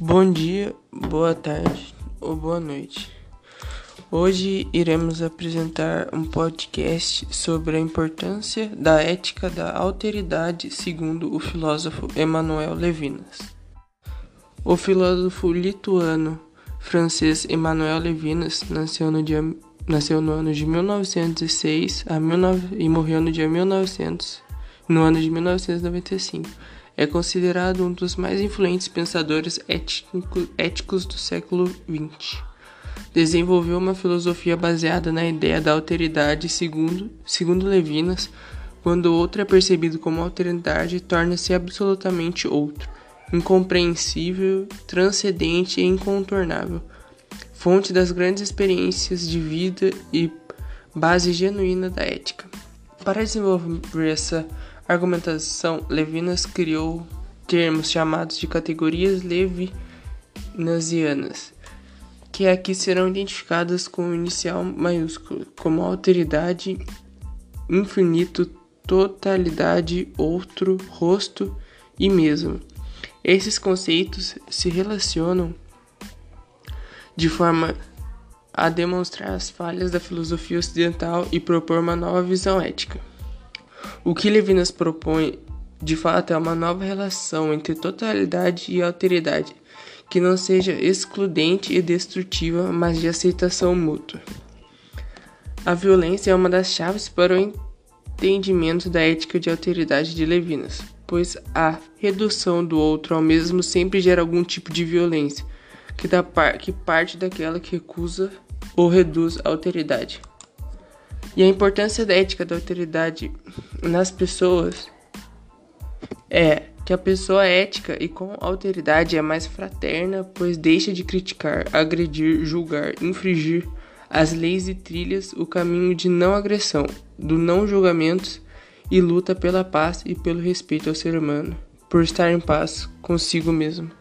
Bom dia, boa tarde ou boa noite. Hoje iremos apresentar um podcast sobre a importância da ética da alteridade, segundo o filósofo Emmanuel Levinas. O filósofo lituano francês Emmanuel Levinas nasceu no, dia, nasceu no ano de 1906 a 19, e morreu no dia 1900, no ano de 1995 é considerado um dos mais influentes pensadores ético, éticos do século XX. Desenvolveu uma filosofia baseada na ideia da alteridade, segundo, segundo Levinas, quando outro é percebido como alteridade, torna-se absolutamente outro, incompreensível, transcendente e incontornável, fonte das grandes experiências de vida e base genuína da ética. Para desenvolver essa argumentação, Levinas criou termos chamados de categorias levinasianas, que aqui serão identificadas com o inicial maiúsculo, como alteridade, infinito, totalidade, outro, rosto e mesmo. Esses conceitos se relacionam de forma a demonstrar as falhas da filosofia ocidental e propor uma nova visão ética. O que Levinas propõe, de fato, é uma nova relação entre totalidade e alteridade, que não seja excludente e destrutiva, mas de aceitação mútua. A violência é uma das chaves para o entendimento da ética de alteridade de Levinas, pois a redução do outro ao mesmo sempre gera algum tipo de violência, que, dá par que parte daquela que recusa ou reduz a alteridade. E a importância da ética da autoridade nas pessoas é que a pessoa ética e com alteridade é mais fraterna, pois deixa de criticar, agredir, julgar, infringir as leis e trilhas o caminho de não agressão, do não julgamento e luta pela paz e pelo respeito ao ser humano, por estar em paz consigo mesmo.